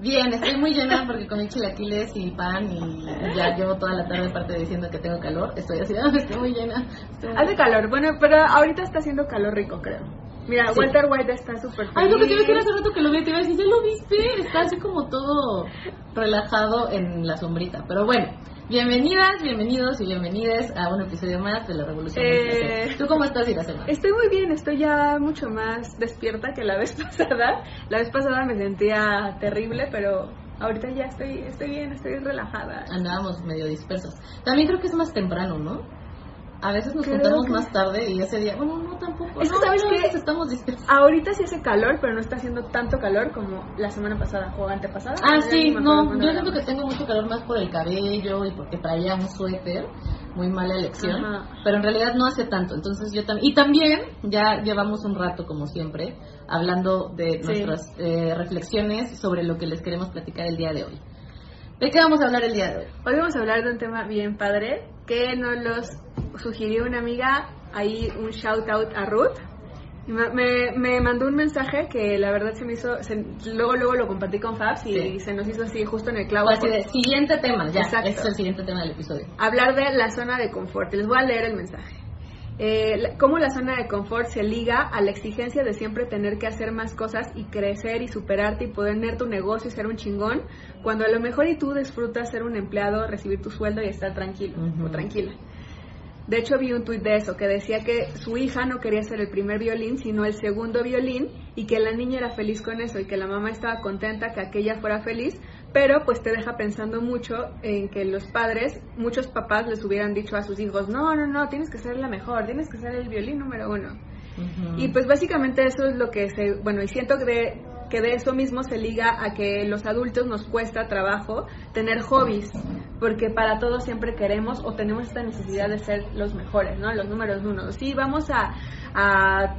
Bien, estoy muy llena porque comí chilaquiles y pan y ya llevo toda la tarde parte diciendo que tengo calor. Estoy así, estoy muy llena. Estoy muy- Hace calor, bueno, pero ahorita está haciendo calor rico, creo. Mira, Sí. Walter White está súper feliz. Ay, lo que te iba a decir hace rato que lo vi, te iba a decir, ¿ya lo viste? Está así como todo relajado en la sombrita. Pero bueno, bienvenidas, bienvenidos y bienvenidas a un episodio más de La Revolución del Eh, Placer. ¿Tú cómo estás, Iracema? Estoy muy bien, estoy ya mucho más despierta que la vez pasada. La vez pasada me sentía terrible, pero ahorita ya estoy, estoy bien, estoy relajada. Andábamos medio dispersos. También creo que es más temprano, ¿no? A veces nos juntamos que- más tarde y ese día, bueno, no tampoco. Es que, No, ¿sabes no, veces estamos dispersos. Ahorita sí hace calor, pero no está haciendo tanto calor como la semana pasada o antepasada. Ah, sí, no, yo siento que tengo mucho calor más por el cabello y porque traía un suéter, muy mala elección, Ajá. pero en realidad no hace tanto, entonces yo también, y también ya llevamos un rato como siempre hablando de Sí. nuestras eh, reflexiones sobre lo que les queremos platicar el día de hoy. ¿De qué vamos a hablar el día de hoy? Hoy vamos a hablar de un tema bien padre que nos los sugirió una amiga, ahí un shout out a Ruth. Me, me- mandó un mensaje que la verdad se me hizo, se- luego luego lo compartí con Fabs y Sí. se nos hizo así justo en el clavo. O así de, siguiente tema, ya, Exacto. ese es el siguiente tema del episodio. hablar de la zona de confort. Les voy a leer el mensaje. Eh, cómo la zona de confort se liga a la exigencia de siempre tener que hacer más cosas y crecer y superarte y poder tener tu negocio y ser un chingón, cuando a lo mejor y tú disfrutas ser un empleado, recibir tu sueldo y estar tranquilo o tranquila. De hecho vi un tuit de eso que decía que su hija no quería ser el primer violín, sino el segundo violín y que la niña era feliz con eso y que la mamá estaba contenta que aquella fuera feliz, pero pues te deja pensando mucho en que los padres, muchos papás les hubieran dicho a sus hijos, no, no, no, tienes que ser la mejor, tienes que ser el violín número uno. Y pues básicamente eso es lo que se, bueno, y siento que de, que de eso mismo se liga a que los adultos nos cuesta trabajo tener hobbies, porque para todos siempre queremos o tenemos esta necesidad de ser los mejores, ¿no? Los números uno. Sí, vamos a, a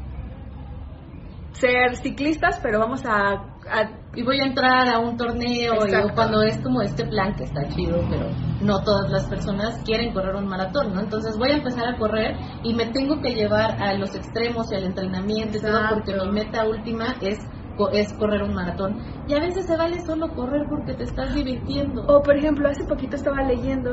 ser ciclistas, pero vamos a, a y voy a entrar a un torneo y cuando es como este plan que está chido, pero no todas las personas quieren correr un maratón, ¿no? Entonces voy a empezar a correr y me tengo que llevar a los extremos y al entrenamiento y todo porque mi meta última es es correr un maratón. Y a veces se vale solo correr porque te estás divirtiendo. O por ejemplo, hace poquito estaba leyendo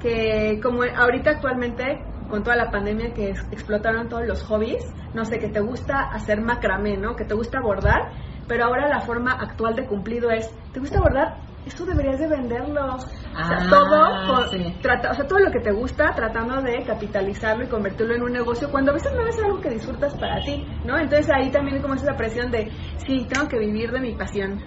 que como ahorita actualmente con toda la pandemia que explotaron todos los hobbies, no sé, que te gusta hacer macramé, ¿no? Que te gusta bordar, pero ahora la forma actual de cumplido es, ¿te gusta bordar? Eso deberías de venderlo. o sea, Ah, todo, con- sí. trata, o sea, todo lo que te gusta tratando de capitalizarlo y convertirlo en un negocio cuando a veces no es algo que disfrutas para ti, ¿no? Entonces ahí también como es esa presión de, sí, tengo que vivir de mi pasión.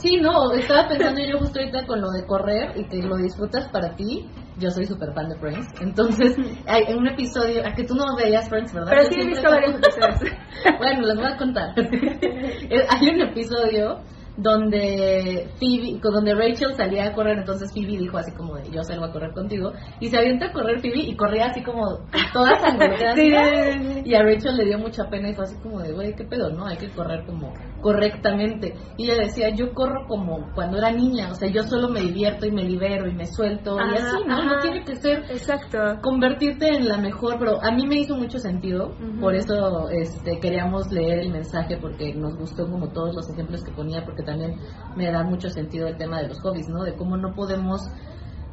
Sí, no, estaba pensando yo justo ahorita con lo de correr y que lo disfrutas para ti. Yo soy súper fan de Friends. Entonces, hay un episodio, a que tú no veías Friends, ¿verdad? Pero Yo sí he visto varios episodios. bueno, les voy a contar. Hay un episodio donde Phoebe, con- donde Rachel salía a correr, entonces Phoebe dijo así como de, yo salgo a correr contigo, y se avienta a correr Phoebe y corría así como toda sangoloteada, Sí, y a Rachel le dio mucha pena y fue así como de, güey, qué pedo, ¿no? Hay que correr como correctamente. Y ella decía, yo corro como cuando era niña, o sea, yo solo me divierto y me libero y me suelto y así, ¿no? No tiene que ser Exacto. convertirte en la mejor, pero a mí me hizo mucho sentido, por eso este, queríamos leer el mensaje porque nos gustó como todos los ejemplos que ponía, porque también me da mucho sentido el tema de los hobbies, ¿no? De cómo no podemos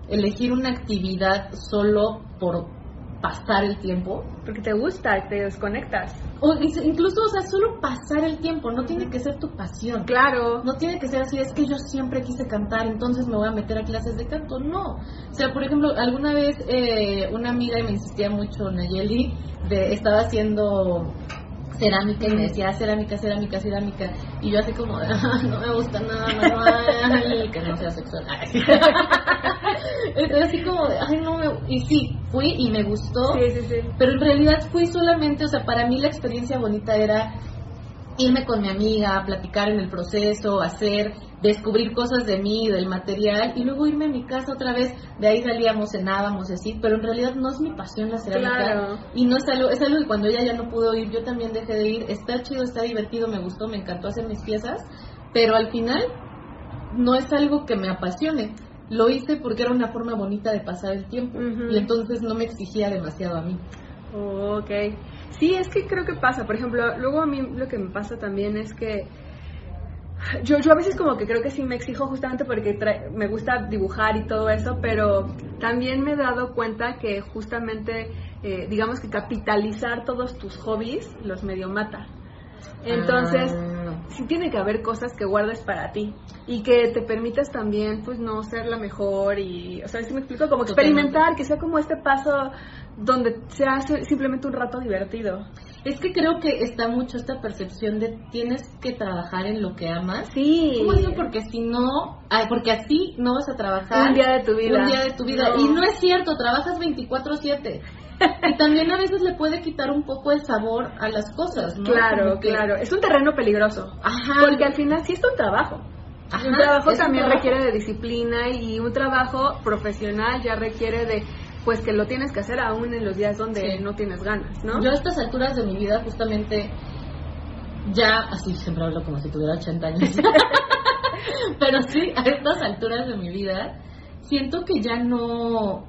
elegir una actividad solo por pasar el tiempo, Porque te gusta, te desconectas. o in- incluso, o sea, solo pasar el tiempo, no tiene que ser tu pasión. Claro. No tiene que ser así, es que yo siempre quise cantar, entonces me voy a meter a clases de canto. No. O sea, por ejemplo, alguna vez eh, una amiga y me insistía mucho, Nayeli, de, estaba haciendo cerámica y me decía cerámica, cerámica, cerámica y yo así como de, "Ah, no me gusta nada manual que no sea sexual. Entonces así como de ay no me y sí fui y me gustó Sí, sí, sí. pero en realidad fui solamente o sea para mí la experiencia bonita era irme con mi amiga, platicar en el proceso, hacer, descubrir cosas de mí, del material, y luego irme a mi casa otra vez, de ahí salíamos, cenábamos y así, pero en realidad no es mi pasión la cerámica, Claro. y no es algo, es algo que cuando ella ya no pudo ir, yo también dejé de ir, está chido, está divertido, me gustó, me encantó hacer mis piezas, pero al final no es algo que me apasione. Lo hice porque era una forma bonita de pasar el tiempo y entonces no me exigía demasiado a mí. Oh, ok. Sí, es que creo que pasa. Por ejemplo, luego a mí lo que me pasa también es que yo, yo a veces como que creo que sí me exijo justamente porque me gusta dibujar y todo eso, pero también me he dado cuenta que justamente, eh, digamos que capitalizar todos tus hobbies los medio mata. Entonces, Ah. Sí tiene que haber cosas que guardes para ti y que te permitas también, pues, no ser la mejor y, o sea, si me explico, como experimentar, que sea como este paso donde sea si- simplemente un rato divertido. Es que creo que está mucho esta percepción de tienes que trabajar en lo que amas. Sí. ¿Cómo eso? Porque si no, ah, porque así no vas a trabajar Un día de tu vida. Un día de tu vida. No. Y no es cierto, trabajas 24/7. Y también a veces le puede quitar un poco el sabor a las cosas, ¿no? Claro, que- claro. Es un terreno peligroso. Ajá. Porque al final sí es un trabajo. Ajá, un trabajo un también trabajo. requiere de disciplina y un trabajo profesional ya requiere de, pues que lo tienes que hacer aún en los días donde Sí. no tienes ganas, ¿no? Yo a estas alturas de mi vida justamente ya, así siempre hablo como si tuviera 80 años, pero sí, a estas alturas de mi vida siento que ya no,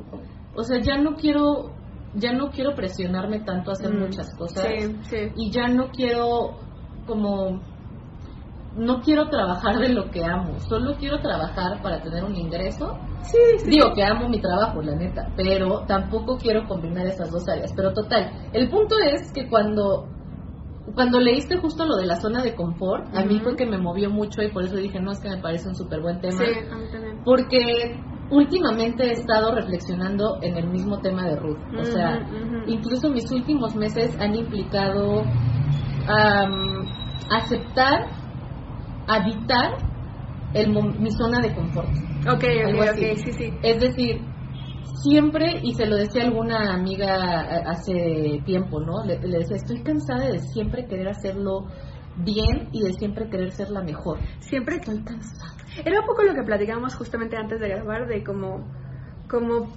o sea, ya no quiero, ya no quiero presionarme tanto a hacer Mm, muchas cosas Sí, sí. y ya no quiero como no quiero trabajar de lo que amo, solo quiero trabajar para tener un ingreso Sí, sí. Digo que amo mi trabajo, la neta, pero tampoco quiero combinar esas dos áreas. Pero total, el punto es que cuando cuando leíste justo lo de la zona de confort, a mí fue que me movió mucho y por eso dije, no, es que me parece un súper buen tema. Sí, a mí también. Porque últimamente he estado reflexionando en el mismo tema de Ruth. O sea, incluso mis últimos meses han implicado am, aceptar, habitar el, mi zona de confort. Ok, ok, ok, sí, sí. Es decir, siempre, y se lo decía alguna amiga eh, hace tiempo, ¿no? Le, le decía, estoy cansada de siempre querer hacerlo bien y de siempre querer ser la mejor. Siempre Estoy cansada. Era un poco lo que platicamos justamente antes de grabar, de como, como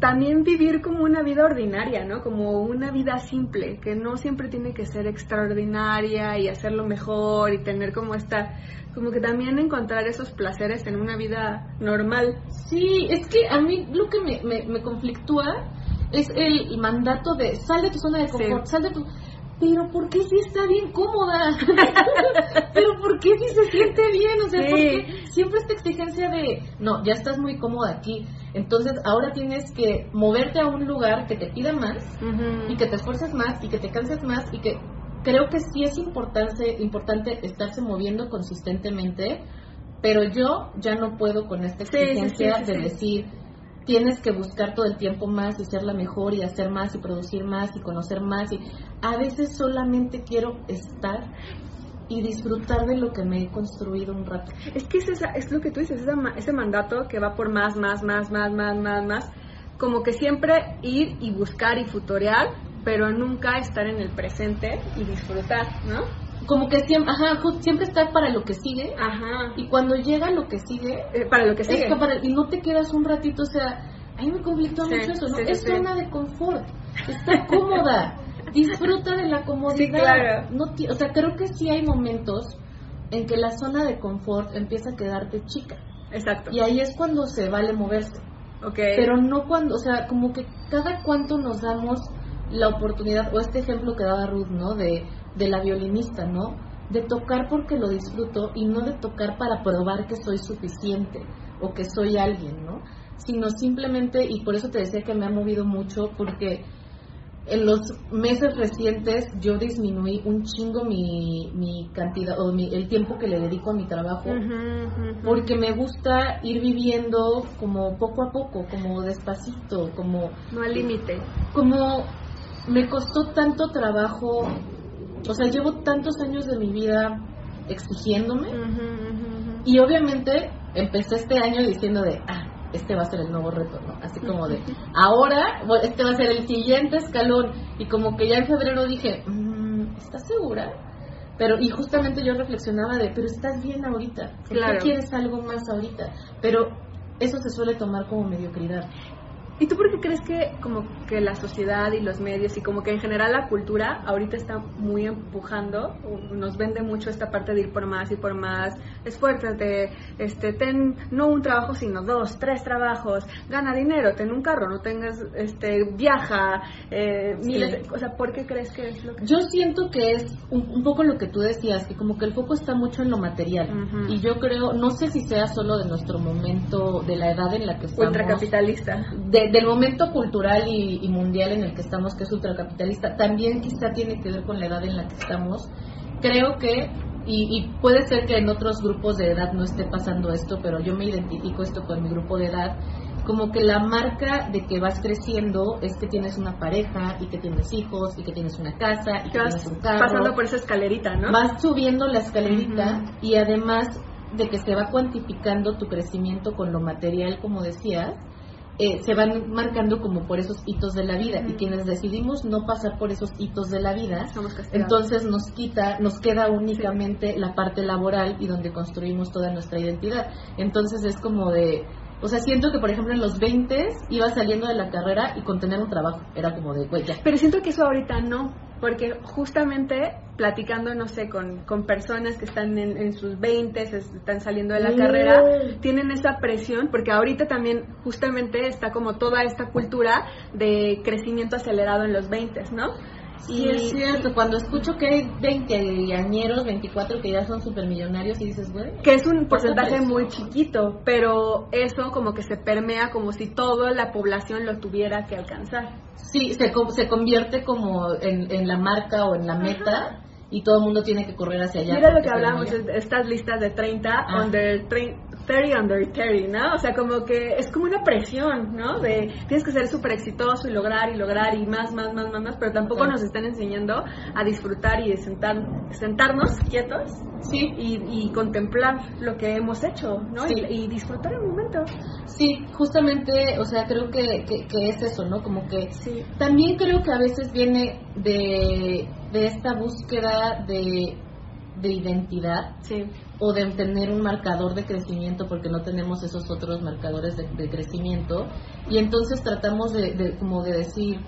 también vivir como una vida ordinaria, ¿no? Como una vida simple, que no siempre tiene que ser extraordinaria y hacerlo mejor y tener como esta, como que también encontrar esos placeres en una vida normal. Sí, es que a mí lo que me, me, me conflictúa es el mandato de sal de tu zona de confort, Sí. sal de tu... Pero ¿por qué si está bien cómoda? Pero ¿por qué si se siente bien? O sea, Sí. ¿por qué siempre esta exigencia de, no, ya estás muy cómoda aquí, entonces ahora tienes que moverte a un lugar que te pida más y que te esfuerces más y que te canses más y que creo que sí es importante, importante estarse moviendo consistentemente, pero yo ya no puedo con esta exigencia de decir tienes que buscar todo el tiempo más y ser la mejor y hacer más y producir más y conocer más y a veces solamente quiero estar y disfrutar de lo que me he construido un rato. Es que es, esa- es lo que tú dices, esa ese mandato que va por más, más, más, más, más, más, más, como que siempre ir y buscar y futorear, pero nunca estar en el presente y disfrutar, ¿no? Como que siempre, ajá, siempre estar para lo que sigue Ajá. y cuando llega lo que sigue Eh, para lo que sigue. Es que para- y no te quedas un ratito, o sea, a mí me conflictó Sí, mucho eso, ¿no? sí, es sí. zona de confort, está cómoda, disfruta de la comodidad. Sí, claro. No o sea, creo que sí hay momentos en que la zona de confort empieza a quedarte chica Exacto. y ahí es cuando se vale moverse, Ok. pero no cuando, o sea, como que cada cuánto nos damos la oportunidad, o este ejemplo que daba Ruth, ¿no? De, de la violinista, ¿no? De tocar porque lo disfruto y no de tocar para probar que soy suficiente o que soy alguien, ¿no? Sino simplemente, y por eso te decía que me ha movido mucho, porque en los meses recientes yo disminuí un chingo mi, mi cantidad, o mi, el tiempo que le dedico a mi trabajo porque me gusta ir viviendo como poco a poco, como despacito, como No al límite. como me costó tanto trabajo o sea, llevo tantos años de mi vida exigiéndome y obviamente empecé este año diciendo de, ah, este va a ser el nuevo reto, ¿no? Así como de, ahora, este va a ser el siguiente escalón. Y como que ya en febrero dije, mm, ¿estás segura? Pero, y justamente yo reflexionaba de, pero estás bien ahorita, ¿por qué quieres algo más ahorita? Pero eso se suele tomar como mediocridad. ¿Y tú por qué crees que como que la sociedad y los medios y como que en general la cultura ahorita está muy empujando, nos vende mucho esta parte de ir por más y por más, esfuérzate, este, ten no un trabajo sino dos, tres trabajos, gana dinero, ten un carro, no tengas, este, viaja, eh, miles de- o sea, ¿por qué crees que es lo que... Yo siento que es un, un poco lo que tú decías, que como que el foco está mucho en lo material. Ujú. Y yo creo, no sé si sea solo de nuestro momento, de la edad en la que estamos. Ultracapitalista. de- del momento cultural y, y mundial en el que estamos, que es ultracapitalista, también quizá tiene que ver con la edad en la que estamos. Creo que, y, y puede ser que en otros grupos de edad no esté pasando esto, pero yo me identifico esto con mi grupo de edad, como que la marca de que vas creciendo es que tienes una pareja y que tienes hijos y que tienes una casa y que vas tienes un carro pasando por esa escalerita, ¿no? vas subiendo la escalerita Ujú. y además de que se va cuantificando tu crecimiento con lo material, como decías, eh, se van marcando como por esos hitos de la vida y quienes decidimos no pasar por esos hitos de la vida, entonces nos quita, nos queda únicamente la parte laboral y donde construimos toda nuestra identidad. Entonces es como de, o sea, siento que por ejemplo en los 20 iba saliendo de la carrera y con tener un trabajo era como de, güey, ya. Pero siento que eso ahorita no, porque justamente platicando, no sé, con, con personas que están en, en sus 20, están saliendo de la Mm. carrera, tienen esa presión, porque ahorita también justamente está como toda esta cultura de crecimiento acelerado en los 20, ¿no? Sí, es cierto. Cuando escucho que hay 20 añeros, 24 que ya son supermillonarios y dices, güey. que es un porcentaje muy chiquito, pero eso como que se permea como si toda la población lo tuviera que alcanzar. Sí, se, se convierte como en, en la marca o en la meta y todo el mundo tiene que correr hacia allá. Mira lo que hablamos, estas listas de 30 Ah. under 30, 30 under 30, ¿no? O sea, como que es como una presión, ¿no? De tienes que ser súper exitoso y lograr y lograr y más, más, más, más, más, pero tampoco nos están enseñando a disfrutar y sentar, sentarnos quietos Sí, y, y contemplar lo que hemos hecho, ¿no? Sí. Y, y disfrutar el momento. sí, justamente, o sea, creo que, que, que es eso, ¿no? Como que Sí. también creo que a veces viene de, de esta búsqueda de, de identidad Sí. o de tener un marcador de crecimiento porque no tenemos esos otros marcadores de, de crecimiento y entonces tratamos de, de- como de decir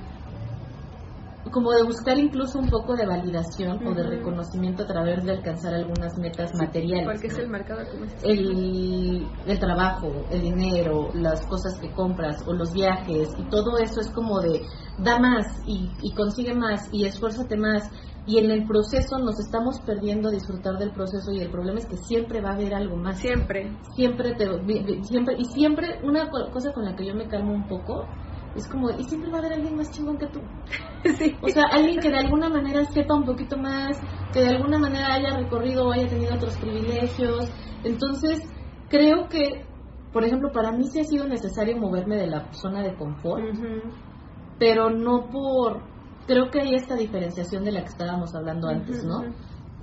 como de buscar incluso un poco de validación o de reconocimiento a través de alcanzar algunas metas materiales Porque es el como es. el, el trabajo, el dinero, las cosas que compras o los viajes y todo eso es como de da más y, y consigue más y esfuérzate más y en el proceso nos estamos perdiendo a disfrutar del proceso y el problema es que siempre va a haber algo más Siempre. siempre te siempre y siempre una co- cosa con la que yo me calmo un poco es como y siempre va a haber alguien más chingón que tú sí. o sea, alguien que de alguna manera sepa un poquito más, que de alguna manera haya recorrido o haya tenido otros privilegios. Entonces, creo que, por ejemplo, para mí sí ha sido necesario moverme de la zona de confort, pero no por... Creo que hay esta diferenciación de la que estábamos hablando antes, ¿no?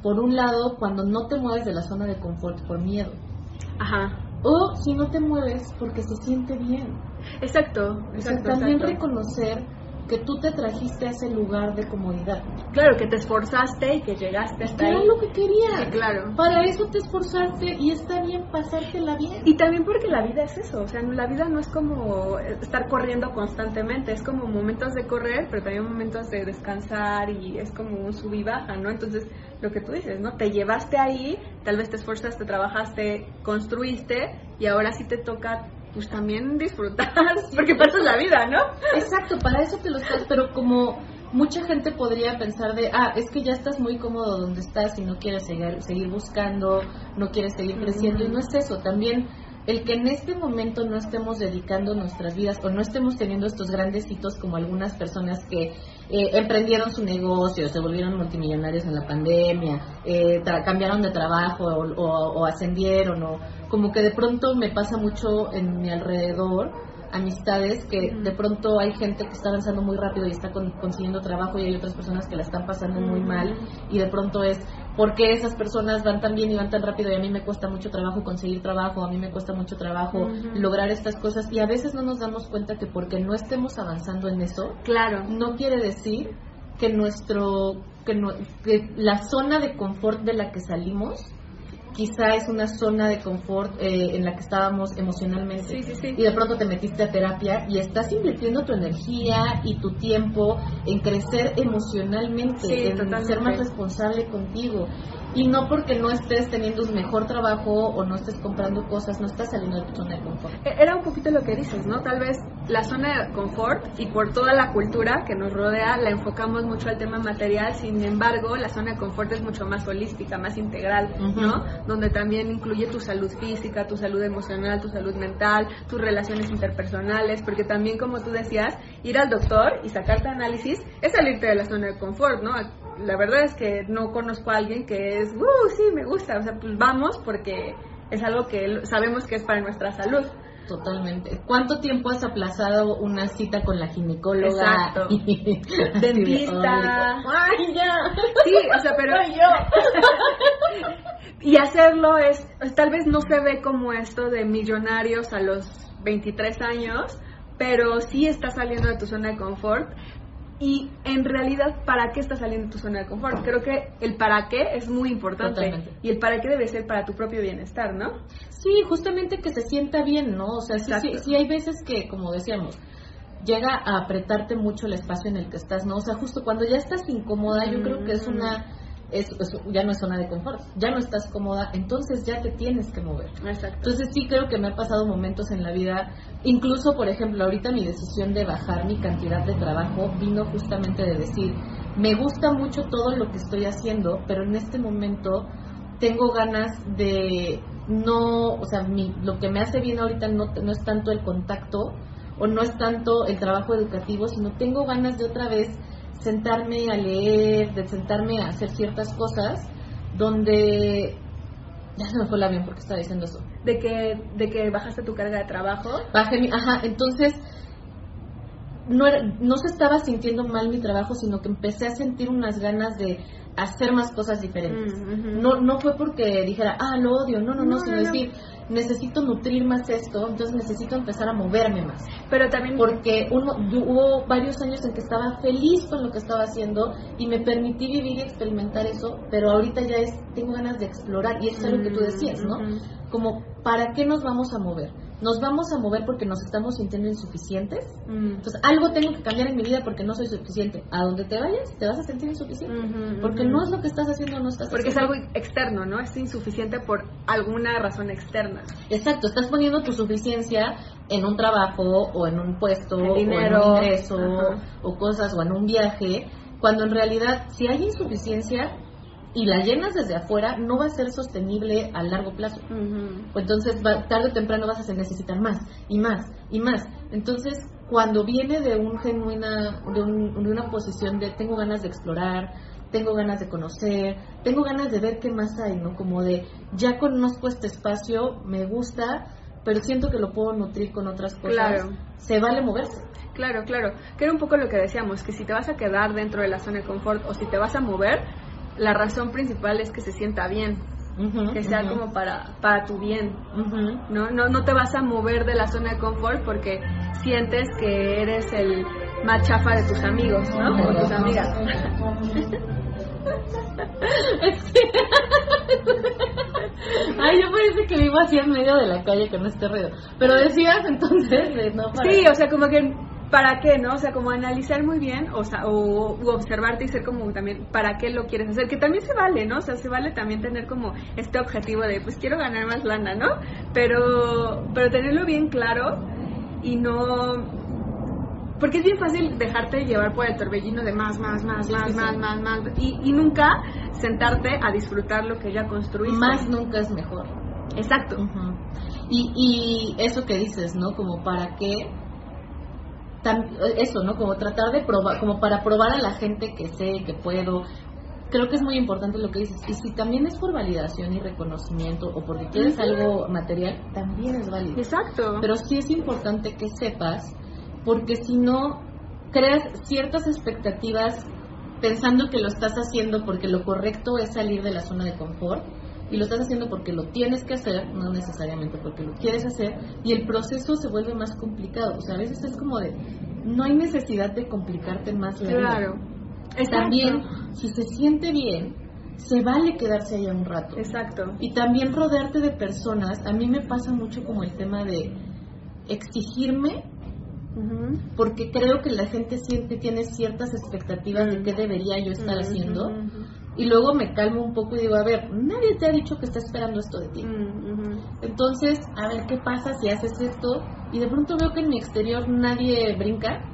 Por un lado, cuando no te mueves de la zona de confort por miedo, Ajá. o si no te mueves porque se siente bien. Exacto, O sea, exacto. también exacto. reconocer que tú te trajiste a ese lugar de comodidad. Claro, que te esforzaste y que llegaste hasta era ahí. lo que quería. Sí, claro. Para eso te esforzaste y está bien pasártela bien. Y también porque la vida es eso, o sea, la vida no es como estar corriendo constantemente, es como momentos de correr, pero también momentos de descansar y es como un sub y baja, ¿no? Entonces, lo que tú dices, ¿no? Te llevaste ahí, tal vez te esforzaste, trabajaste, construiste y ahora sí te toca pues también disfrutar, porque pasas la vida, ¿no? Exacto, para eso te lo estás, pero como mucha gente podría pensar de, ah, es que ya estás muy cómodo donde estás y no quieres seguir, seguir buscando, no quieres seguir creciendo, y no es eso, también el que en este momento no estemos dedicando nuestras vidas o no estemos teniendo estos grandes hitos como algunas personas que eh, emprendieron su negocio, se volvieron multimillonarios en la pandemia, eh, cambiaron de trabajo o, o- o ascendieron, o como que de pronto me pasa mucho en mi alrededor amistades que de pronto hay gente que está avanzando muy rápido y está con- consiguiendo trabajo y hay otras personas que la están pasando muy mal y de pronto es ¿por qué esas personas van tan bien y van tan rápido y a mí me cuesta mucho trabajo conseguir trabajo, a mí me cuesta mucho trabajo lograr estas cosas y a veces no nos damos cuenta que porque no estemos avanzando en eso Claro. no quiere decir que nuestro que, no- que la zona de confort de la que salimos quizá es una zona de confort eh, en la que estábamos emocionalmente Sí, sí, sí. y de pronto te metiste a terapia y estás invirtiendo tu energía y tu tiempo en crecer emocionalmente, en totalmente. ser más responsable contigo. Y no porque no estés teniendo un mejor trabajo o no estés comprando cosas, no estás saliendo de tu zona de confort. E- Era un poquito lo que dices, ¿no? Tal vez la zona de confort y por toda la cultura que nos rodea la enfocamos mucho al tema material, sin embargo, la zona de confort es mucho más holística, más integral. ¿no? Donde también incluye tu salud física, tu salud emocional, tu salud mental, tus relaciones interpersonales, porque también, como tú decías, ir al doctor y sacarte análisis es salirte de la zona de confort, ¿no? La verdad es que no conozco a alguien que es, uh, sí, me gusta, o sea, pues vamos porque es algo que sabemos que es para nuestra salud. Totalmente. ¿Cuánto tiempo has aplazado una cita con la ginecóloga? Exacto. Y- Dentista. ¡Ay, ya! Sí, o sea, pero... Soy yo. Y hacerlo es, tal vez no se ve como esto de millonarios a los 23 años, pero sí estás saliendo de tu zona de confort. Y en realidad, ¿para qué estás saliendo de tu zona de confort? Creo que el para qué es muy importante. Totalmente. Y el para qué debe ser para tu propio bienestar, ¿no? Sí, justamente que se sienta bien, ¿no? O sea, sí, sí, sí hay veces que, como decíamos, llega a apretarte mucho el espacio en el que estás, ¿no? O sea, justo cuando ya estás incómoda, yo creo que es Mm. una... Es, es- ya no es zona de confort, ya no estás cómoda, entonces ya te tienes que mover. Exacto. Entonces sí creo que me ha pasado momentos en la vida, incluso por ejemplo ahorita mi decisión de bajar mi cantidad de trabajo vino justamente de decir, me gusta mucho todo lo que estoy haciendo, pero en este momento tengo ganas de no, o sea, mi- lo que me hace bien ahorita no, no es tanto el contacto o no es tanto el trabajo educativo, sino tengo ganas de otra vez sentarme a leer, de sentarme a hacer ciertas cosas donde ya se me fue el avión porque estaba diciendo eso. De que, de que bajaste tu carga de trabajo. Bajé mi, ajá, entonces no, era- no se estaba sintiendo mal mi trabajo, sino que empecé a sentir unas ganas de hacer más cosas diferentes. Mm. No, no fue porque dijera, ah, lo odio, no, no, no, No, sino no, no. decir, necesito nutrir más esto, entonces necesito empezar a moverme más. Pero también... Porque uno, hubo varios años en que estaba feliz con lo que estaba haciendo y me permití vivir y experimentar eso, pero ahorita ya es, tengo ganas de explorar, y eso es algo que tú decías, ¿no? Como, ¿para qué nos vamos a mover? Nos vamos a mover porque nos estamos sintiendo insuficientes. Mm. Entonces, algo tengo que cambiar en mi vida porque no soy suficiente. A donde te vayas, te vas a sentir insuficiente. Porque no es lo que estás haciendo, no estás Porque es algo externo, ¿no? Es insuficiente por alguna razón externa. Exacto, estás poniendo tu suficiencia en un trabajo o en un puesto o en un ingreso o cosas o en un viaje, cuando en realidad si hay insuficiencia y la llenas desde afuera, no va a ser sostenible a largo plazo. Entonces va- tarde o temprano vas a necesitar más y más y más. Entonces, cuando viene de un genuina, de, un- de una posición de tengo ganas de explorar, tengo ganas de conocer, tengo ganas de ver qué más hay, ¿no? Como de ya conozco este espacio, me gusta, pero siento que lo puedo nutrir con otras cosas. Claro. Se vale moverse. Claro, claro. Que era un poco lo que decíamos, que si te vas a quedar dentro de la zona de confort o si te vas a mover, la razón principal es que se sienta bien, que sea como para, para tu bien. ¿no? No, no te vas a mover de la zona de confort porque sientes que eres el más chafa de tus amigos, ¿no? O tus amigas. Ay, yo parece que vivo así en medio de la calle con este ruido. Pero decías entonces de no para- Sí, o sea, como que ¿para qué, no? O sea, como analizar muy bien o, sea, o u observarte y ser como también ¿para qué lo quieres hacer? Que también se vale, ¿no? O sea, se vale también tener como este objetivo de pues quiero ganar más lana, ¿no? Pero pero tenerlo bien claro y no porque es bien fácil dejarte llevar por el torbellino de más, más, más, Sí, más, sí, más, sí. más, más, y, y nunca sentarte a disfrutar lo que ya construiste. Más nunca es mejor. Exacto. Y, y eso que dices, ¿no? Como para qué, eso, ¿no? Como tratar de probar, como para probar a la gente que sé, que puedo. creo que es muy importante lo que dices. Y si también es por validación y reconocimiento o porque quieres algo material, también es válido. Exacto. Pero sí es importante que sepas, porque si no, creas ciertas expectativas pensando que lo estás haciendo porque lo correcto es salir de la zona de confort y lo estás haciendo porque lo tienes que hacer, no necesariamente porque lo quieres hacer, y el proceso se vuelve más complicado. O sea, a veces es como de, no hay necesidad de complicarte más la vida. claro. Exacto. También, si se siente bien, se vale quedarse allá un rato. Exacto. Y también rodearte de personas, a mí me pasa mucho como el tema de exigirme, porque creo que la gente siempre tiene ciertas expectativas de qué debería yo estar haciendo, y luego me calmo un poco y digo, a ver, nadie te ha dicho que está esperando esto de ti. ujú. Entonces, a ver qué pasa si haces esto, y de pronto veo que en mi exterior nadie brinca.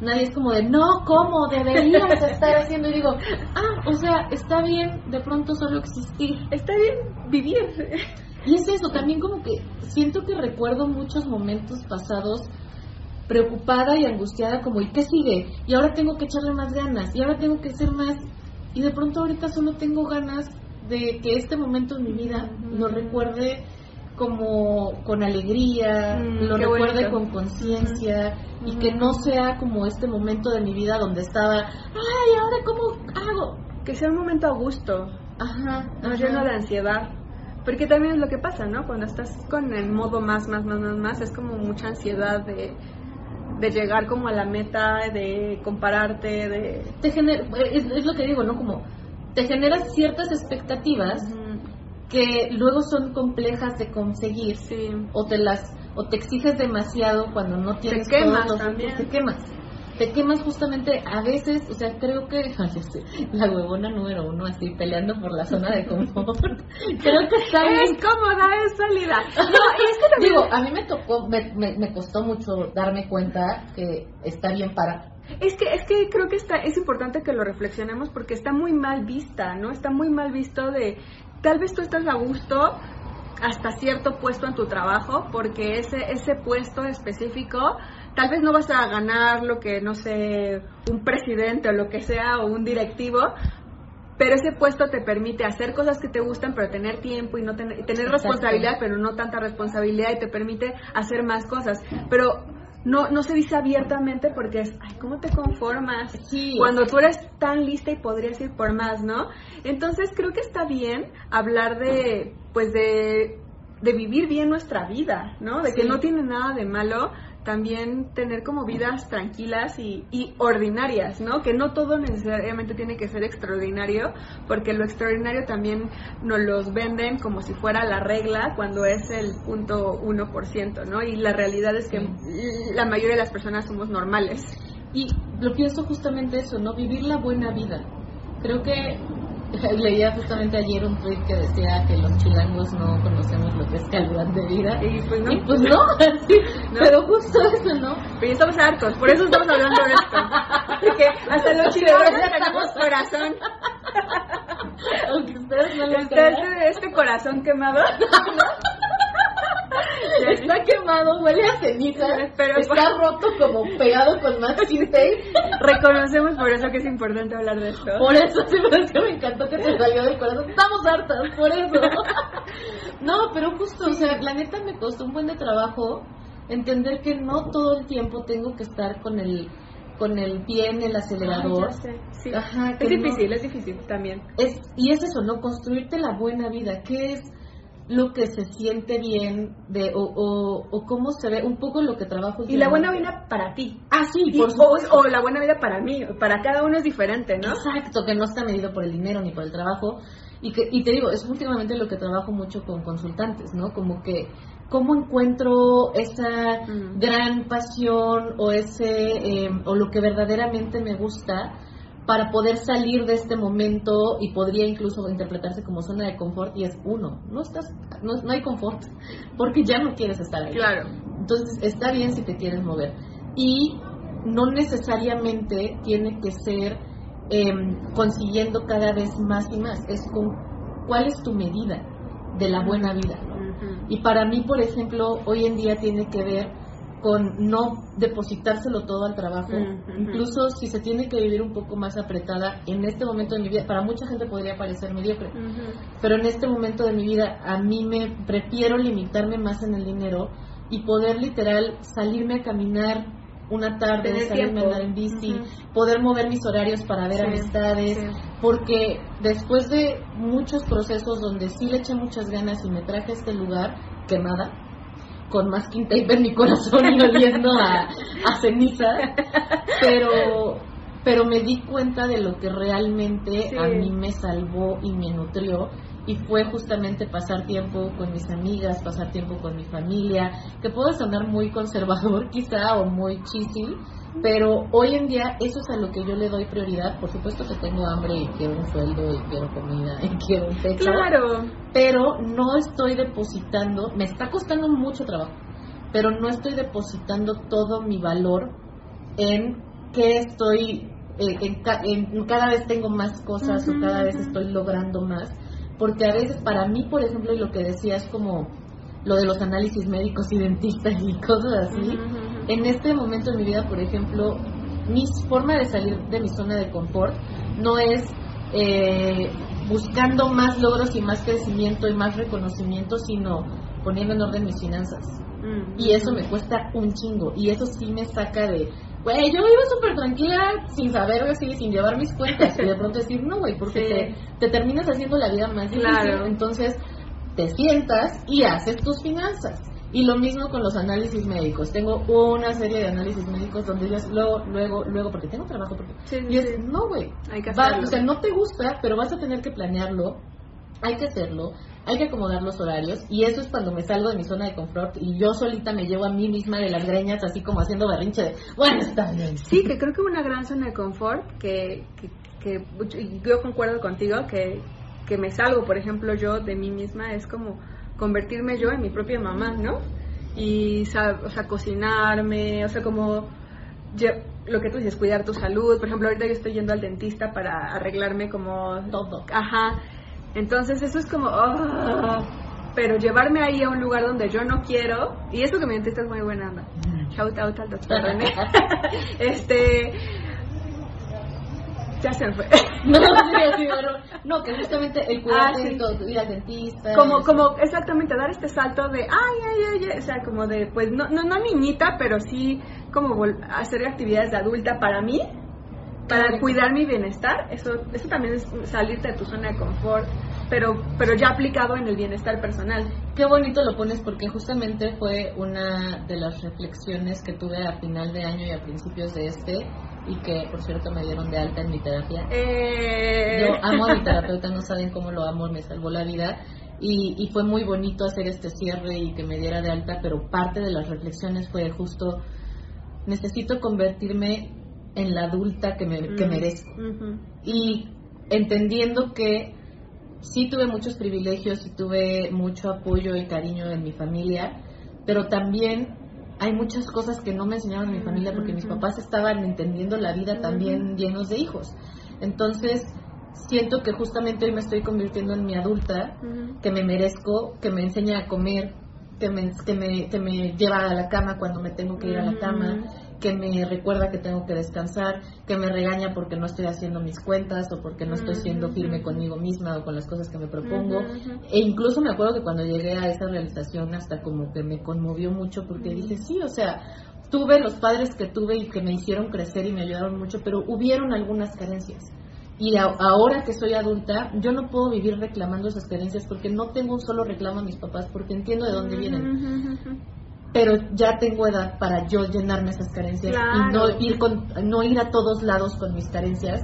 Nadie es como de, no, ¿cómo? Deberías estar haciendo. Y digo, ah, o sea, está bien de pronto solo existir. Está bien vivir. Y es eso, también como que siento que recuerdo muchos momentos pasados preocupada y angustiada como, ¿y qué sigue? Y ahora tengo que echarle más ganas, y ahora tengo que ser más... Y de pronto ahorita solo tengo ganas de que este momento en mi vida lo recuerde como con alegría, Mm, lo recuerde bonito. con conciencia y que no sea como este momento de mi vida donde estaba, ay, ahora cómo hago. Que sea un momento a gusto, Ajá, no ajá. lleno de ansiedad. Porque también es lo que pasa, ¿no? Cuando estás con el modo más, más, más, más, más, es como mucha ansiedad de, de llegar como a la meta, de compararte, de... te genera, es, es lo que digo, ¿no? Como te generas ciertas expectativas que luego son complejas de conseguir Sí. o te las o te exiges demasiado cuando no tienes quemas los también. frutos, te quemas te quemas justamente a veces o sea creo que ay, la huevona número uno así peleando por la zona de confort creo que está bien Es cómoda, es sólida. No, es que también... digo a mí me tocó me, me, me costó mucho darme cuenta que está bien parar Es que, es que creo que está, es importante que lo reflexionemos porque está muy mal vista, ¿no? Está muy mal visto de, tal vez tú estás a gusto hasta cierto puesto en tu trabajo porque ese, ese puesto específico tal vez no vas a ganar lo que, no sé, un presidente o lo que sea o un directivo, pero ese puesto te permite hacer cosas que te gustan, pero tener tiempo y no tener, tener responsabilidad, pero no tanta responsabilidad y te permite hacer más cosas. Pero no, no se dice abiertamente porque es, ay, ¿cómo te conformas? Sí, Cuando tú eres tan lista y podrías ir por más, ¿no? Entonces creo que está bien hablar de, pues de, de vivir bien nuestra vida, ¿no? De que no tiene nada de malo también tener como vidas tranquilas y, y ordinarias, ¿no? Que no todo necesariamente tiene que ser extraordinario, porque lo extraordinario también nos los venden como si fuera la regla cuando es el punto 1%, ¿no? Y la realidad es que la mayoría de las personas somos normales. Y lo pienso justamente eso, ¿no? Vivir la buena vida. Creo que leía justamente ayer un tweet que decía que los chilangos no conocemos lo que es calidad de vida. Y pues no, Y pues no, sí, No. pero justo eso, ¿no? pero ya estamos hartos, por eso estamos hablando de esto. Porque hasta los chilangos tenemos corazón. Aunque ustedes no lo Este, corazón quemado. Está quemado, huele a ceniza, Pero- está roto como pegado con masking tape. Reconocemos por eso que es importante hablar de esto. Por eso sí, pero es que me encantó que te salió del corazón. Estamos hartas, por eso. No, pero justo, o sea, la neta me costó un buen de trabajo entender que no todo el tiempo tengo que estar con el con el pie en el acelerador. Ay, ya sé, sí. Ajá, que es no- difícil, es difícil también. Es, y es eso, ¿no? Construirte la buena vida. ¿Qué es lo que se siente bien de o, o, o cómo se ve? Un poco lo que trabajo. Y la buena vida para ti. Ah, sí, Y- por o, o la buena vida para mí. Para cada uno es diferente, ¿no? Exacto, que no está medido por el dinero ni por el trabajo. Y, que, y te digo, es últimamente lo que trabajo mucho con consultantes, ¿no? Como que, ¿cómo encuentro esa Mm. gran pasión o ese, eh, o lo que verdaderamente me gusta para poder salir de este momento y podría incluso interpretarse como zona de confort y es uno, no estás, no, no hay confort, porque ya no quieres estar ahí. Claro. Entonces, está bien si te quieres mover. Y no necesariamente tiene que ser em, consiguiendo cada vez más y más. Es con cuál es tu medida de la buena vida. ¿no? Ujú. Y para mí, por ejemplo, hoy en día tiene que ver con no depositárselo todo al trabajo, incluso si se tiene que vivir un poco más apretada en este momento de mi vida, para mucha gente podría parecer mediocre, Ujú. pero en este momento de mi vida a mí me prefiero limitarme más en el dinero y poder literal salirme a caminar una tarde, Tener salirme tiempo. a andar en bici, poder mover mis horarios para ver Sí, amistades, sí. porque después de muchos procesos donde sí le eché muchas ganas y me traje a este lugar quemada, con masking tape en mi corazón y oliendo a, a ceniza, pero, pero me di cuenta de lo que realmente Sí. a mí me salvó y me nutrió y fue justamente pasar tiempo con mis amigas, pasar tiempo con mi familia, que puede sonar muy conservador quizá o muy cheesy, pero hoy en día eso es a lo que yo le doy prioridad. Por supuesto que tengo hambre y quiero un sueldo y quiero comida y quiero un techo Claro. pero no estoy depositando, me está costando mucho trabajo, pero no estoy depositando todo mi valor en que estoy, eh, en, en cada vez tengo más cosas o cada vez estoy logrando más, porque a veces para mí, por ejemplo, y lo que decías como lo de los análisis médicos y dentistas y cosas así. En este momento de mi vida, por ejemplo, mi forma de salir de mi zona de confort no es eh, buscando más logros y más crecimiento y más reconocimiento, sino poniendo en orden mis finanzas. Mm. Y eso me cuesta un chingo. Y eso sí me saca de, güey, yo iba súper tranquila, sin saber, así, sin llevar mis cuentas. Y de pronto decir, no, güey, porque Sí. te, te terminas haciendo la vida más difícil. Claro. Entonces, te sientas y haces tus finanzas. Y lo mismo con los análisis médicos. Tengo una serie de análisis médicos donde yo luego, luego, luego, porque tengo trabajo, porque... Sí, Y es, sí. no, güey. O sea, no te gusta, pero vas a tener que planearlo. Hay que hacerlo. Hay que acomodar los horarios. Y eso es cuando me salgo de mi zona de confort y yo solita me llevo a mí misma de las greñas, así como haciendo berrinche de, bueno, está bien. Sí, que creo que una gran zona de confort, que, que, que yo concuerdo contigo, que, que me salgo, por ejemplo, yo de mí misma, es como convertirme yo en mi propia mamá, ¿no? Y, o sea, cocinarme, o sea, como lle- lo que tú dices, cuidar tu salud. Por ejemplo, ahorita yo estoy yendo al dentista para arreglarme como Todo. Ajá. Entonces eso es como, ah, pero llevarme ahí a un lugar donde yo no quiero, y eso que mi dentista es muy buena onda. Shout out al doctor René. este, ya se me fue. No, sí, que justamente el cuidarte Ah, sí. y todo, ir al dentista. como, eso. como, exactamente, dar este salto de, ay, ay, ay, ay, o sea, como de, pues, no, no, no niñita, pero sí como vol- hacer actividades de adulta para mí, para Claro. cuidar mi bienestar, eso, eso también es salirte de tu zona de confort, pero, pero ya aplicado en el bienestar personal. Qué bonito lo pones porque justamente fue una de las reflexiones que tuve a final de año y a principios de este y que por cierto me dieron de alta en mi terapia. Eh... Yo amo a mi terapeuta, no saben cómo lo amo, me salvó la vida y, y fue muy bonito hacer este cierre y que me diera de alta, pero parte de las reflexiones fue justo, necesito convertirme en la adulta que, me, que Mm, merezco. ujú. Y entendiendo que sí tuve muchos privilegios y tuve mucho apoyo y cariño en mi familia, pero también hay muchas cosas que no me enseñaron en mi familia porque mis papás estaban entendiendo la vida también llenos de hijos. Entonces, siento que justamente hoy me estoy convirtiendo en mi adulta, que me merezco, que me enseña a comer, que me, que me, que me lleva a la cama cuando me tengo que ir a la cama, que me recuerda que tengo que descansar, que me regaña porque no estoy haciendo mis cuentas o porque no estoy siendo firme conmigo misma o con las cosas que me propongo. E incluso me acuerdo que cuando llegué a esa realización hasta como que me conmovió mucho porque dije, sí, o sea, tuve los padres que tuve y que me hicieron crecer y me ayudaron mucho, pero hubieron algunas carencias. Y a- ahora que soy adulta, yo no puedo vivir reclamando esas carencias porque no tengo un solo reclamo a mis papás porque entiendo de dónde vienen. Pero ya tengo edad para yo llenarme esas carencias y no Claro. ir con, no ir a todos lados con mis carencias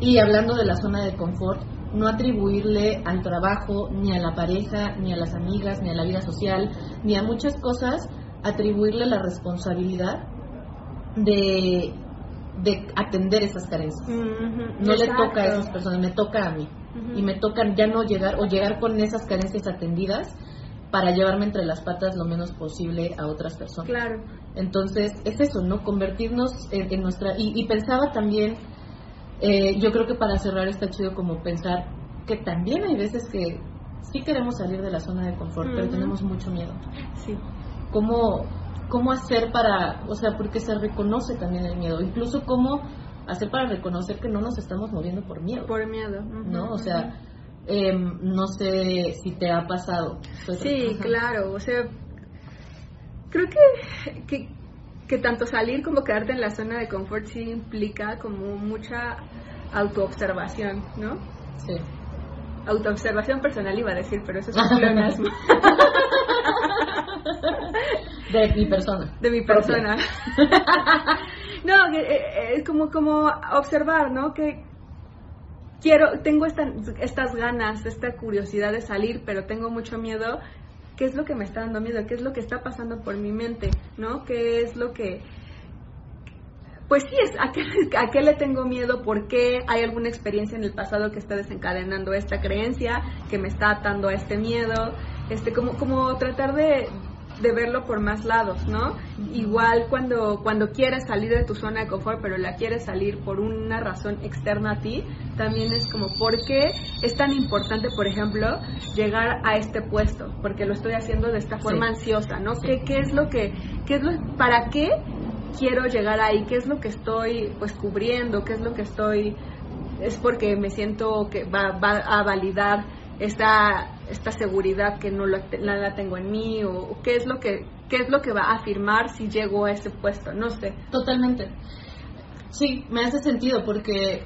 y hablando de la zona de confort no atribuirle al trabajo ni a la pareja ni a las amigas ni a la vida social ni a muchas cosas atribuirle la responsabilidad de de atender esas carencias no le toca a esas personas, me toca a mí. Ujú. Y me toca ya no llegar o llegar con esas carencias atendidas para llevarme entre las patas lo menos posible a otras personas. Claro. Entonces, es eso, ¿no? Convertirnos en, en nuestra... Y, y pensaba también, eh, yo creo que para cerrar está chido como pensar que también hay veces que sí queremos salir de la zona de confort, pero tenemos mucho miedo. Sí. ¿Cómo, cómo hacer para, o sea, porque se reconoce también el miedo, incluso cómo hacer para reconocer que no nos estamos moviendo por miedo. Por miedo. ¿no? O sea, em, no sé si te ha pasado. Pues, Sí, ajá. claro, o sea, creo que, que, que tanto salir como quedarte en la zona de confort sí implica como mucha autoobservación, ¿no? Sí. Autoobservación personal iba a decir, pero eso es un pleonasmo De mi persona. de mi persona. no, eh, eh, es como, como observar, ¿no? Que quiero, tengo esta- estas ganas, esta curiosidad de salir, pero tengo mucho miedo. ¿Qué es lo que me está dando miedo? ¿Qué es lo que está pasando por mi mente? ¿No? ¿Qué es lo que... Pues sí, es ¿a qué, a qué le tengo miedo? ¿Por qué hay alguna experiencia en el pasado que está desencadenando esta creencia, que me está atando a este miedo? Este, como, como tratar de, de verlo por más lados, ¿no? Igual cuando, cuando quieres salir de tu zona de confort, pero la quieres salir por una razón externa a ti, también es como, ¿por qué es tan importante, por ejemplo, llegar a este puesto? Porque lo estoy haciendo de esta forma Sí. ansiosa, ¿no? Sí. ¿Qué, ¿Qué es lo que, qué es lo, para qué quiero llegar ahí? ¿Qué es lo que estoy, pues, cubriendo? ¿Qué es lo que estoy, es porque me siento que va, va a validar esta esta seguridad que no la, no la tengo en mí o, o qué es lo que qué es lo que va a afirmar si llego a ese puesto no sé Totalmente. Sí, me hace sentido porque,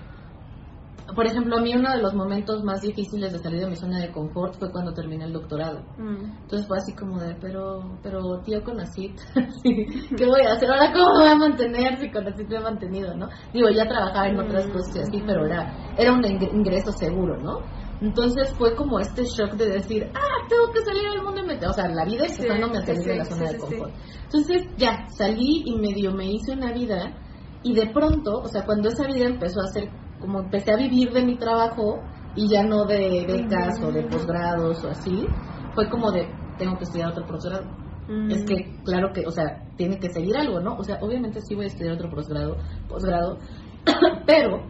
por ejemplo, a mí uno de los momentos más difíciles de salir de mi zona de confort fue cuando terminé el doctorado. Mm. Entonces fue así como de, pero, pero tío Conacit, sí, ¿qué voy a hacer ahora? ¿Cómo me voy a mantener si Conacit me ha mantenido, no? Digo, ya trabajaba en otras Mm. cosas y así, pero era, era un ingre- ingreso seguro, ¿no? Entonces fue como este shock de decir, ah, tengo que salir al mundo y meter, o sea, la vida Sí, empezándome a salir sí, de la zona sí, de confort. Entonces ya, salí y medio me hice una vida y de pronto, o sea, cuando esa vida empezó a ser, como empecé a vivir de mi trabajo y ya no de becas o de posgrados o así, fue como de, tengo que estudiar otro posgrado. Mm. Es que, claro que, o sea, tiene que seguir algo, ¿no? O sea, obviamente sí voy a estudiar otro posgrado, posgrado pero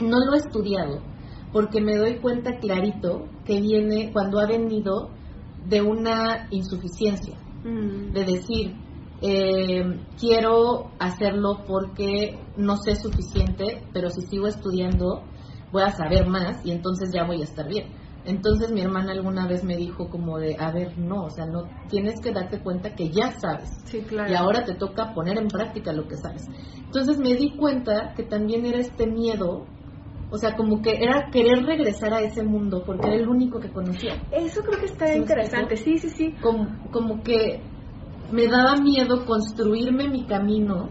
no lo he estudiado porque me doy cuenta clarito que viene cuando ha venido de una insuficiencia Mm. de decir, eh, quiero hacerlo porque no sé suficiente, pero si sigo estudiando voy a saber más y entonces ya voy a estar bien. Entonces mi hermana alguna vez me dijo como de, a ver, no, o sea, no tienes que darte cuenta que ya sabes sí claro y ahora te toca poner en práctica lo que sabes. Entonces me di cuenta que también era este miedo, o sea, como que era querer regresar a ese mundo porque era el único que conocía. Eso creo que está ¿Sí me interesante. sí sí sí. Como, como que me daba miedo construirme mi camino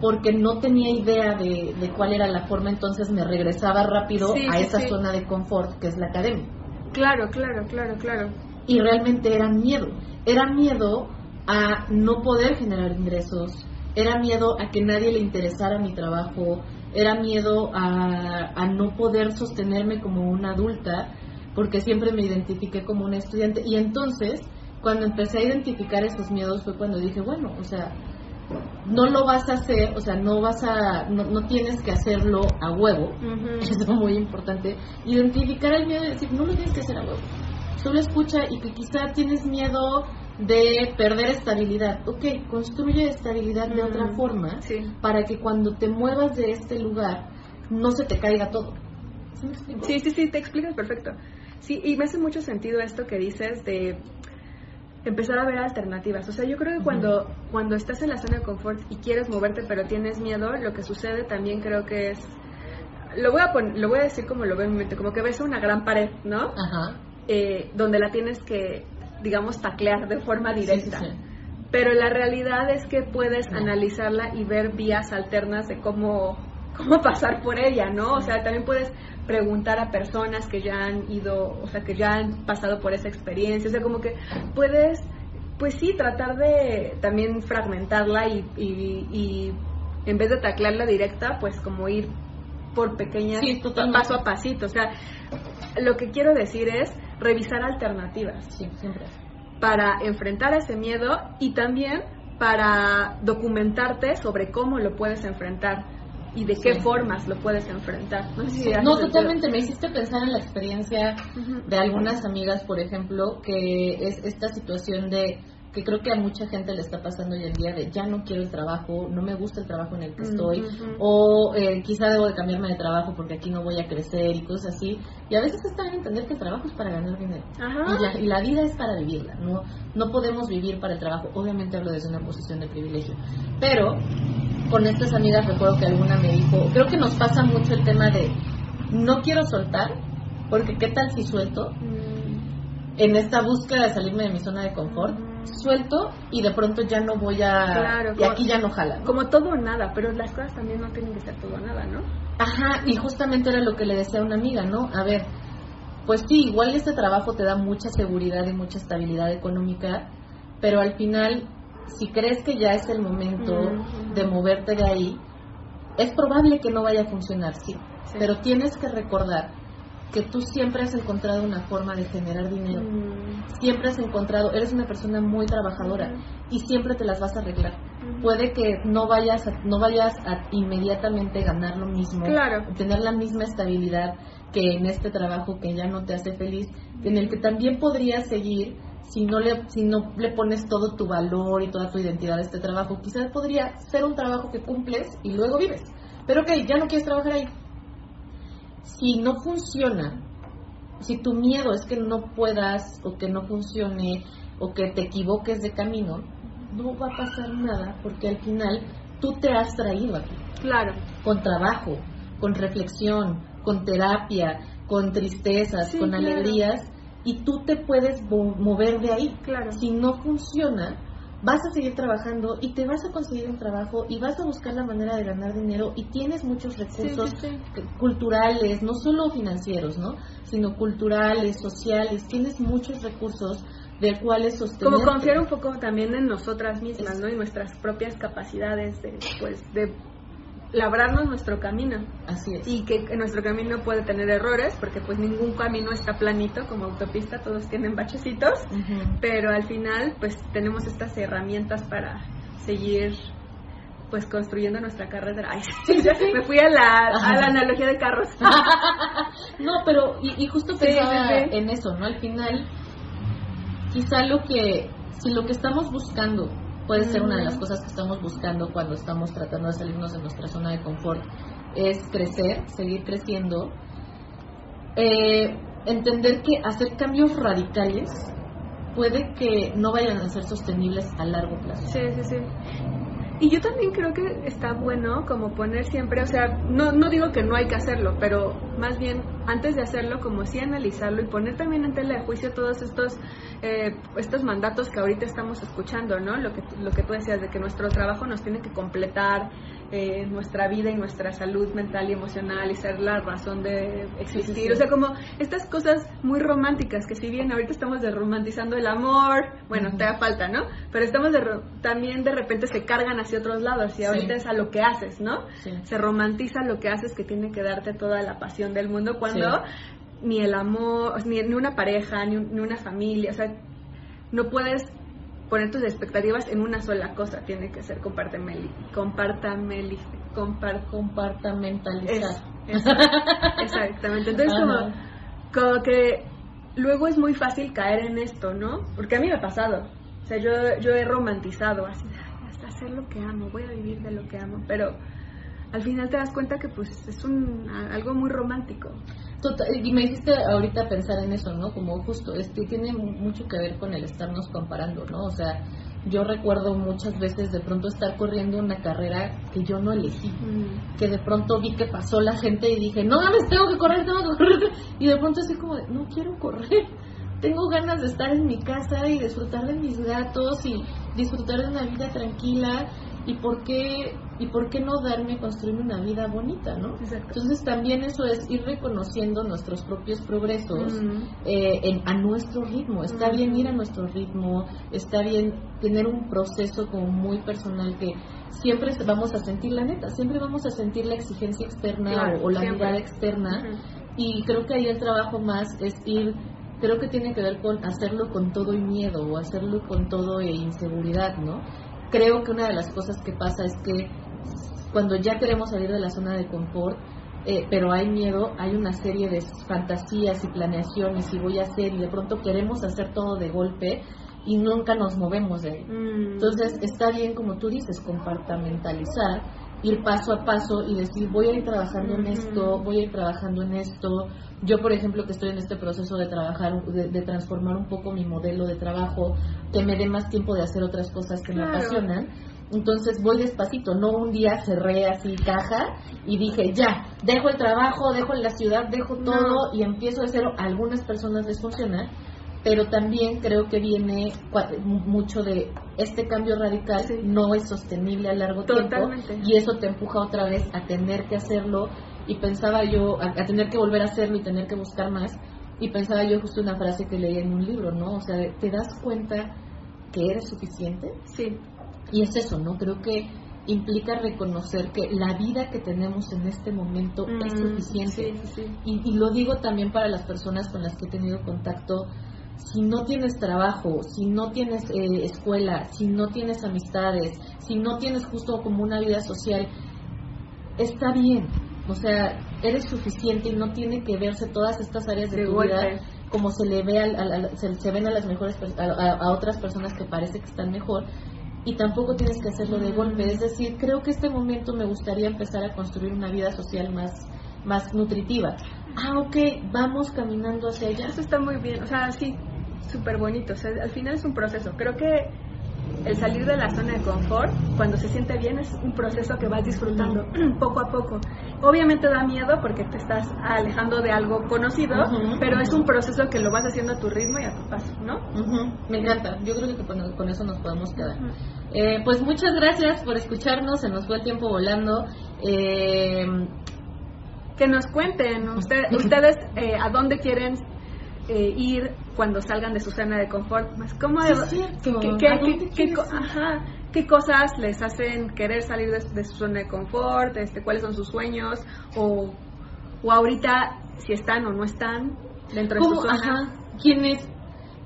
porque no tenía idea de, de cuál era la forma, entonces me regresaba rápido Sí, a esa sí. zona de confort que es la academia. claro claro claro claro. Y realmente era miedo, era miedo a no poder generar ingresos, era miedo a que nadie le interesara mi trabajo, era miedo a, a no poder sostenerme como una adulta, porque siempre me identifiqué como una estudiante. Y entonces, cuando empecé a identificar esos miedos fue cuando dije, bueno, o sea, no lo vas a hacer, o sea, no vas a, no, no tienes que hacerlo a huevo, Ujú. es muy importante, identificar el miedo y decir, no lo tienes que hacer a huevo. Solo escucha y que quizá tienes miedo de perder estabilidad. Ok, construye estabilidad de Mm, otra forma sí. para que cuando te muevas de este lugar no se te caiga todo. ¿Sí? Sí, sí, sí, te explicas perfecto. Sí, y me hace mucho sentido esto que dices de empezar a ver alternativas. O sea, yo creo que cuando, cuando estás en la zona de confort y quieres moverte pero tienes miedo, lo que sucede también creo que es... Lo voy a, pon- lo voy a decir como lo veo en mi mente, como que ves una gran pared, ¿no? Ajá. Eh, donde la tienes que, digamos, taclear de forma Sí, sí, directa. sí. Pero la realidad es que puedes No. analizarla y ver vías alternas de cómo, cómo pasar por ella, ¿no? O sea, también puedes preguntar a personas que ya han ido, o sea, que ya han pasado por esa experiencia. O sea, como que puedes, pues sí, tratar de también fragmentarla y, y, y en vez de taclearla directa, pues como ir por pequeñas, Sí, paso a pasito. O sea, lo que quiero decir es revisar alternativas Sí, siempre. para enfrentar ese miedo y también para documentarte sobre cómo lo puedes enfrentar y de qué Sí. formas lo puedes enfrentar. No, totalmente. Me hiciste pensar en la experiencia de algunas amigas, por ejemplo, que es esta situación de que creo que a mucha gente le está pasando hoy en día de ya no quiero el trabajo, no me gusta el trabajo en el que estoy, o eh, quizá debo de cambiarme de trabajo porque aquí no voy a crecer y cosas así. Y a veces está bien entender que el trabajo es para ganar dinero. Ajá. Y la, y la vida es para vivirla, no, no podemos vivir para el trabajo. Obviamente hablo desde una posición de privilegio. Pero con estas amigas recuerdo que alguna me dijo, creo que nos pasa mucho el tema de no quiero soltar, porque qué tal si suelto Mm, en esta búsqueda de salirme de mi zona de confort, suelto y de pronto ya no voy a... Claro, y como- aquí ya no jala. ¿no? Como todo o nada, pero las cosas también no tienen que ser todo o nada, ¿no? Ajá, y justamente era lo que le decía a una amiga, ¿no? A ver, pues sí, igual este trabajo te da mucha seguridad y mucha estabilidad económica, pero al final, si crees que ya es el momento de moverte de ahí, es probable que no vaya a funcionar, sí, Sí. pero tienes que recordar que tú siempre has encontrado una forma de generar dinero. Mm, Siempre has encontrado, eres una persona muy trabajadora y siempre te las vas a arreglar. Puede que no vayas a, no vayas a inmediatamente ganar lo mismo, Claro. tener la misma estabilidad que en este trabajo que ya no te hace feliz, en el que también podrías seguir si no le si no le pones todo tu valor y toda tu identidad a este trabajo. Quizás podría ser un trabajo que cumples y luego vives. Pero ok, ya no quieres trabajar ahí. Si no funciona, si tu miedo es que no puedas o que no funcione o que te equivoques de camino, no va a pasar nada porque al final tú te has traído aquí Claro. con trabajo, con reflexión, con terapia, con tristezas, Sí, con claro. alegrías y tú te puedes mo- mover de ahí. Claro. Si no funciona, vas a seguir trabajando y te vas a conseguir un trabajo y vas a buscar la manera de ganar dinero y tienes muchos recursos sí, sí. c- culturales, no solo financieros, ¿no? Sino culturales, sociales, tienes muchos recursos de cuales sostener. Como confiar un poco también en nosotras mismas, ¿no? Y nuestras propias capacidades de, pues, de labrarnos nuestro camino. Así es. Y que nuestro camino puede tener errores, porque pues ningún camino está planito como autopista, todos tienen bachecitos, pero al final pues tenemos estas herramientas para seguir pues construyendo nuestra carrera. Ay, me fui a la, a la analogía de carros. No, pero y, y justo Sí, pensaba sí, sí. en eso, ¿no? Al final, quizá lo que, si lo que estamos buscando puede ser una de las cosas que estamos buscando cuando estamos tratando de salirnos de nuestra zona de confort, es crecer, seguir creciendo, eh, entender que hacer cambios radicales puede que no vayan a ser sostenibles a largo plazo. Sí, sí, sí. Y yo también creo que está bueno como poner siempre, o sea, no, no digo que no hay que hacerlo, pero más bien antes de hacerlo, como sí analizarlo y poner también en tela de juicio todos estos, eh, estos mandatos que ahorita estamos escuchando, ¿no? Lo que, lo que tú decías, de que nuestro trabajo nos tiene que completar eh, nuestra vida y nuestra salud mental y emocional y ser la razón de existir. Sí, sí, sí. O sea, como estas cosas muy románticas, que si bien ahorita estamos desromantizando el amor, bueno, te da falta, ¿no? Pero estamos de también de repente se cargan hacia otros lados y Sí. ahorita es a lo que haces, ¿no? Se romantiza lo que haces que tiene que darte toda la pasión del mundo cuando ni el amor, ni, ni una pareja, ni, un- ni una familia, o sea, no puedes poner tus expectativas en una sola cosa, tiene que ser compartameli, compartameli, compar, Compartamentalizar. exactamente. Entonces, como, como que luego es muy fácil caer en esto, ¿no? Porque a mí me ha pasado. O sea, yo, yo he romantizado así, "Ay, hasta hacer lo que amo, voy a vivir de lo que amo, pero al final te das cuenta que pues es un algo muy romántico. Total, y me hiciste ahorita pensar en eso, ¿no? Como justo, este tiene mu- mucho que ver con el estarnos comparando, ¿no? O sea, yo recuerdo muchas veces de pronto estar corriendo una carrera que yo no elegí, que de pronto vi que pasó la gente y dije, no mames, tengo que correr, tengo que correr, y de pronto así como, de, no quiero correr, tengo ganas de estar en mi casa y disfrutar de mis gatos y disfrutar de una vida tranquila, y por qué, y por qué no darme a construirme una vida bonita, ¿no? Exacto. Entonces también eso es ir reconociendo nuestros propios progresos eh, en- a nuestro ritmo. Está bien ir a nuestro ritmo, está bien tener un proceso como muy personal que siempre vamos a sentir la neta, siempre vamos a sentir la exigencia externa Claro, o, o la mirada externa y creo que ahí el trabajo más es ir, creo que tiene que ver con hacerlo con todo y miedo o hacerlo con todo e inseguridad, ¿no? Creo que una de las cosas que pasa es que cuando ya queremos salir de la zona de confort, eh, pero hay miedo, hay una serie de fantasías y planeaciones y voy a hacer y de pronto queremos hacer todo de golpe y nunca nos movemos de ahí. Mm. Entonces está bien, como tú dices, compartamentalizar, ir paso a paso y decir, voy a ir trabajando en esto, voy a ir trabajando en esto. Yo, por ejemplo, que estoy en este proceso de trabajar, de, de transformar un poco mi modelo de trabajo, que me dé más tiempo de hacer otras cosas que me apasionan. Entonces voy despacito, no un día cerré así caja y dije, ya, dejo el trabajo, dejo la ciudad, dejo No. todo y empiezo de cero. A algunas personas les funciona, pero también creo que viene mucho de este cambio radical Sí. no es sostenible a largo Totalmente. tiempo y eso te empuja otra vez a tener que hacerlo y pensaba yo, a, a tener que volver a hacerlo y tener que buscar más y pensaba yo justo una frase que leí en un libro, ¿no? O sea, ¿te das cuenta que eres suficiente? Sí, Y es eso, ¿no? Creo que implica reconocer que la vida que tenemos en este momento es Mm, suficiente. Sí, sí, sí. Y, y lo digo también para las personas con las que he tenido contacto. Si no tienes trabajo, si no tienes eh, escuela, si no tienes amistades, si no tienes justo como una vida social, está bien. O sea, eres suficiente y no tiene que verse todas estas áreas de, De tu golpe. vida como se le ve al- al- al- se, se ven a las mejores a, a- a otras personas que parece que están mejor y tampoco tienes que hacerlo de golpe. Es decir, creo que este momento me gustaría empezar a construir una vida social más, más nutritiva. Ah, ok, vamos caminando hacia allá. Eso está muy bien, o sea, sí, súper bonito. O sea, al final es un proceso. Creo que el salir de la zona de confort, cuando se siente bien, es un proceso que vas disfrutando poco a poco. Obviamente da miedo porque te estás alejando de algo conocido, pero es un proceso que lo vas haciendo a tu ritmo y a tu paso, ¿no? Ujú, Me encanta, yo creo que con, con eso nos podemos quedar. Eh, pues muchas gracias por escucharnos, se nos fue el tiempo volando. Eh, Que nos cuenten usted- ustedes eh, a dónde quieren eh, ir cuando salgan de su zona de confort. Más cómo Sí, es cierto. qué, ajá, qué cosas les hacen querer salir de, de su zona de confort, este, cuáles son sus sueños o, o ahorita si están o no están dentro de su ¿Cómo, zona. ajá, quienes,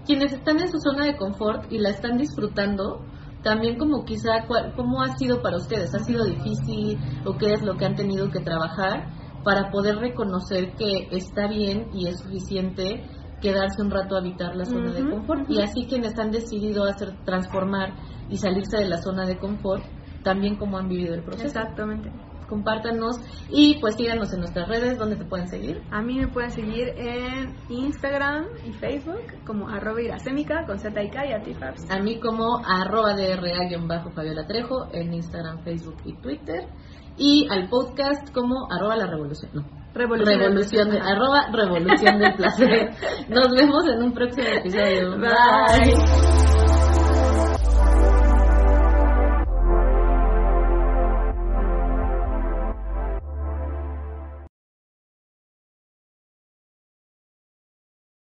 quienes están en su zona de confort y la están disfrutando, también como quizá, cuál- ¿cómo ha sido para ustedes? ¿Ha sido difícil o qué es lo que han tenido que trabajar para poder reconocer que está bien y es suficiente quedarse un rato a habitar la zona de confort? Y así quienes han decidido hacer transformar y salirse de la zona de confort, también cómo han vivido el proceso. Exactamente. Compártanos y pues síganos en nuestras redes donde te pueden seguir. A mí me pueden seguir en Instagram y Facebook como arroba iracémica con Z y K y a ti, Fabs. A mí como arroba DRA-bajo Fabiola Trejo en Instagram, Facebook y Twitter. Y al podcast como arroba la revolución. No. Revolución. Revolución de, arroba revolución del placer. Nos vemos en un próximo episodio. Bye.